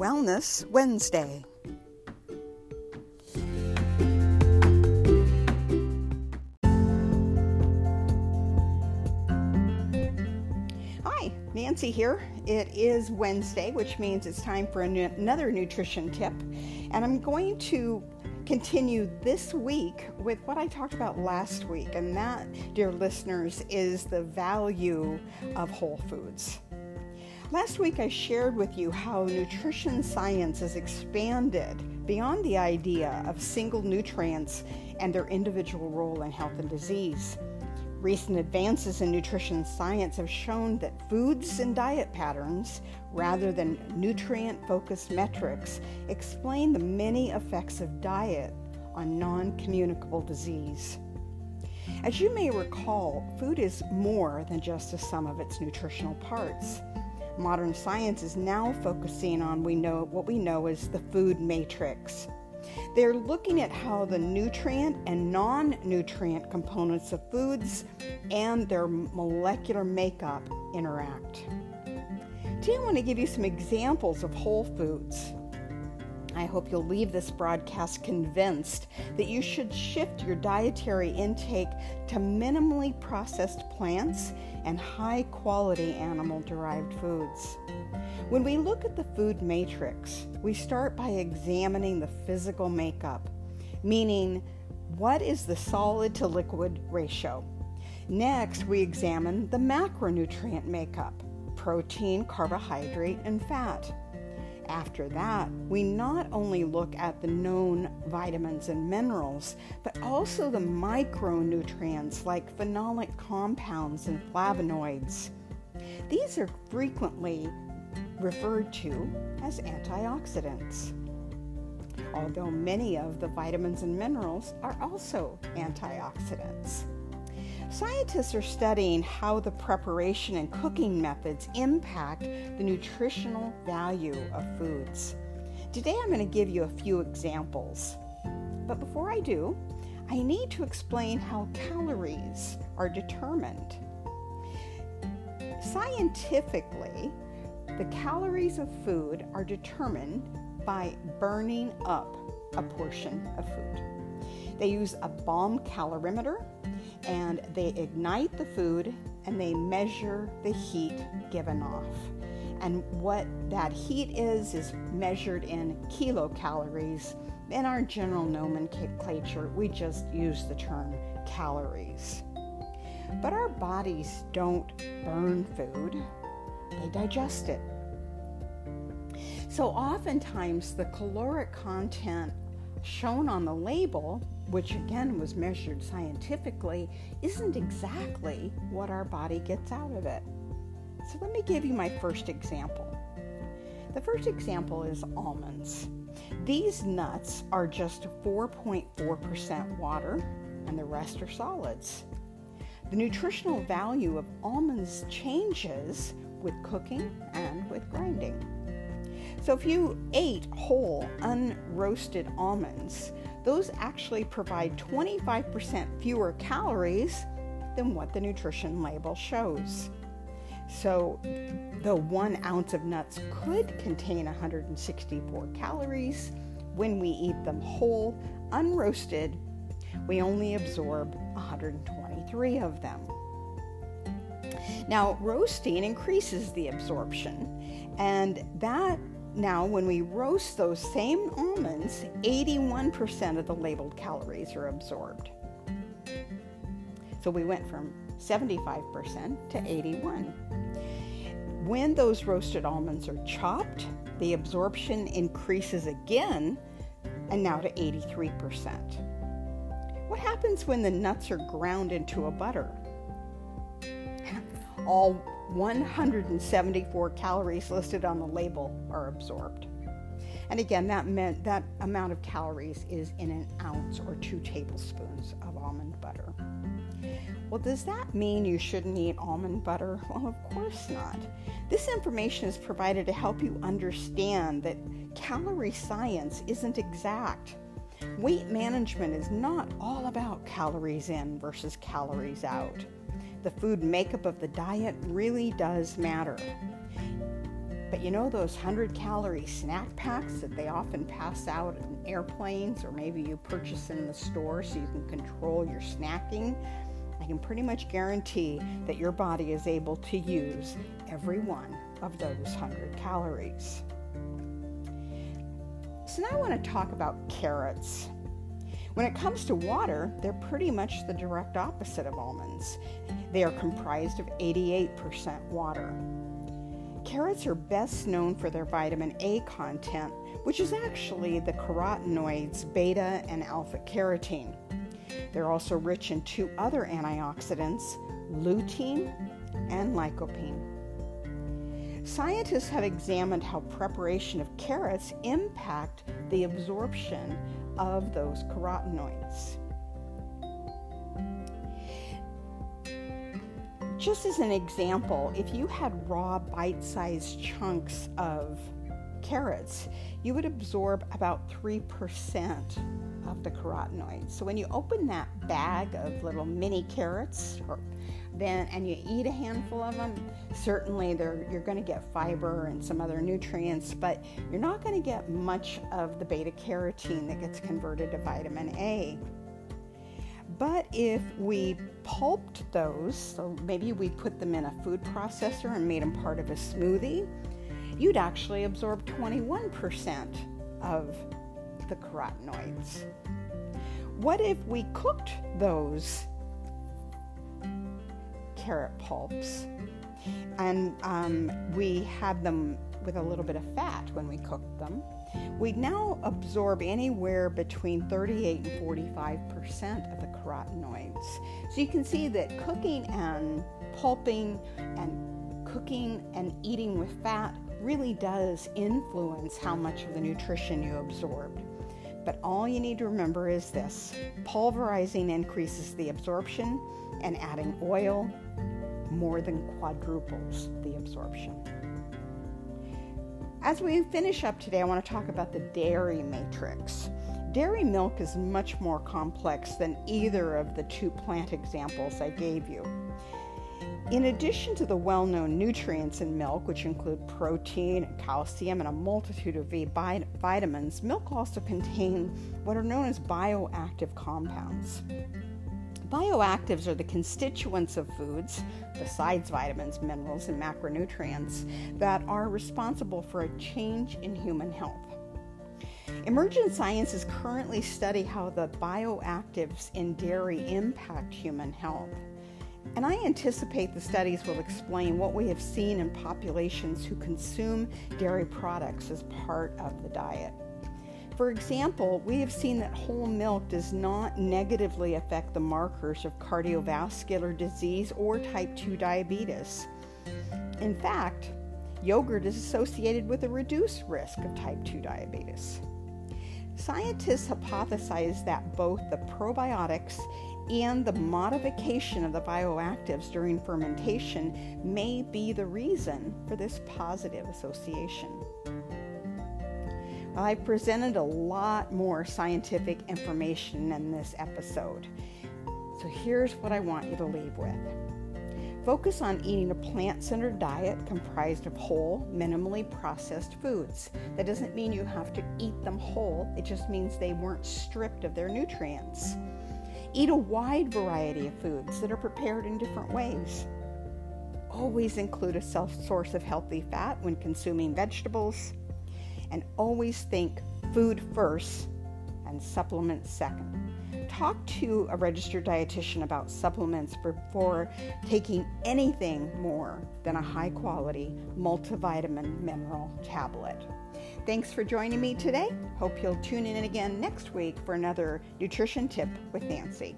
Wellness Wednesday. Hi, Nancy here. It is Wednesday, which means it's time for another nutrition tip. And I'm going to continue this week with what I talked about last week, and that, dear listeners, is the value of whole foods. Last week I shared with you how nutrition science has expanded beyond the idea of single nutrients and their individual role in health and disease. Recent advances in nutrition science have shown that foods and diet patterns, rather than nutrient focused metrics, explain the many effects of diet on non communicable disease. As you may recall, food is more than just a sum of its nutritional parts. Modern science is now focusing on we know what we know as the food matrix. They're looking at how the nutrient and non nutrient components of foods and their molecular makeup interact. Today, I want to give you some examples of whole foods. I hope you'll leave this broadcast convinced that you should shift your dietary intake to minimally processed plants and high quality animal derived foods. When we look at the food matrix, we start by examining the physical makeup, meaning what is the solid to liquid ratio. Next, we examine the macronutrient makeup protein, carbohydrate, and fat. After that, we not only look at the known vitamins and minerals, but also the micronutrients like phenolic compounds and flavonoids. These are frequently referred to as antioxidants. Although many of the vitamins and minerals are also antioxidants. Scientists are studying how the preparation and cooking methods impact the nutritional value of foods. Today I'm going to give you a few examples. But before I do, I need to explain how calories are determined. Scientifically, the calories of food are determined by burning up a portion of food. They use a bomb calorimeter and they ignite the food and they measure the heat given off. And what that heat is, is measured in kilocalories. In our general nomenclature, we just use the term calories. But our bodies don't burn food, they digest it. So, oftentimes, the caloric content shown on the label which again was measured scientifically, isn't exactly what our body gets out of it. So let me give you my first example. The first example is almonds. These nuts are just 4.4% water, and the rest are solids. The nutritional value of almonds changes with cooking and with grinding. So, if you ate whole, unroasted almonds, those actually provide 25% fewer calories than what the nutrition label shows. So, the one ounce of nuts could contain 164 calories, when we eat them whole, unroasted, we only absorb 123 of them. Now, roasting increases the absorption, and that now, when we roast those same almonds, 81% of the labeled calories are absorbed. So we went from 75% to 81. When those roasted almonds are chopped, the absorption increases again and now to 83%. What happens when the nuts are ground into a butter? All 174 calories listed on the label are absorbed. And again, that meant that amount of calories is in an ounce or two tablespoons of almond butter. Well, does that mean you shouldn't eat almond butter? Well, of course not. This information is provided to help you understand that calorie science isn't exact. Weight management is not all about calories in versus calories out the food makeup of the diet really does matter. But you know those 100 calorie snack packs that they often pass out in airplanes, or maybe you purchase in the store so you can control your snacking? I can pretty much guarantee that your body is able to use every one of those 100 calories. So, now I want to talk about carrots. When it comes to water, they're pretty much the direct opposite of almonds. They are comprised of 88% water. Carrots are best known for their vitamin A content, which is actually the carotenoids beta and alpha carotene. They're also rich in two other antioxidants, lutein and lycopene. Scientists have examined how preparation of carrots impact the absorption of those carotenoids. Just as an example, if you had raw bite sized chunks of carrots, you would absorb about 3% of the carotenoids. So when you open that bag of little mini carrots, or then and you eat a handful of them, certainly you're going to get fiber and some other nutrients, but you're not going to get much of the beta carotene that gets converted to vitamin A. But if we pulped those, so maybe we put them in a food processor and made them part of a smoothie, you'd actually absorb 21% of the carotenoids. What if we cooked those carrot pulps and um, we had them with a little bit of fat when we cooked them? we now absorb anywhere between 38 and 45 percent of the carotenoids. So you can see that cooking and pulping and cooking and eating with fat really does influence how much of the nutrition you absorbed. But all you need to remember is this pulverizing increases the absorption, and adding oil more than quadruples the absorption. As we finish up today, I want to talk about the dairy matrix. Dairy milk is much more complex than either of the two plant examples I gave you. In addition to the well known nutrients in milk, which include protein and calcium and a multitude of vitamins, milk also contains what are known as bioactive compounds. Bioactives are the constituents of foods, besides vitamins, minerals, and macronutrients, that are responsible for a change in human health. Emergent sciences currently study how the bioactives in dairy impact human health. And I anticipate the studies will explain what we have seen in populations who consume dairy products as part of the diet. For example, we have seen that whole milk does not negatively affect the markers of cardiovascular disease or type 2 diabetes. In fact, yogurt is associated with a reduced risk of type 2 diabetes. Scientists hypothesize that both the probiotics and the modification of the bioactives during fermentation may be the reason for this positive association. I've presented a lot more scientific information in this episode. So here's what I want you to leave with. Focus on eating a plant centered diet comprised of whole, minimally processed foods. That doesn't mean you have to eat them whole, it just means they weren't stripped of their nutrients. Eat a wide variety of foods that are prepared in different ways. Always include a self source of healthy fat when consuming vegetables and always think food first and supplements second. Talk to a registered dietitian about supplements before taking anything more than a high quality multivitamin mineral tablet. Thanks for joining me today. Hope you'll tune in again next week for another nutrition tip with Nancy.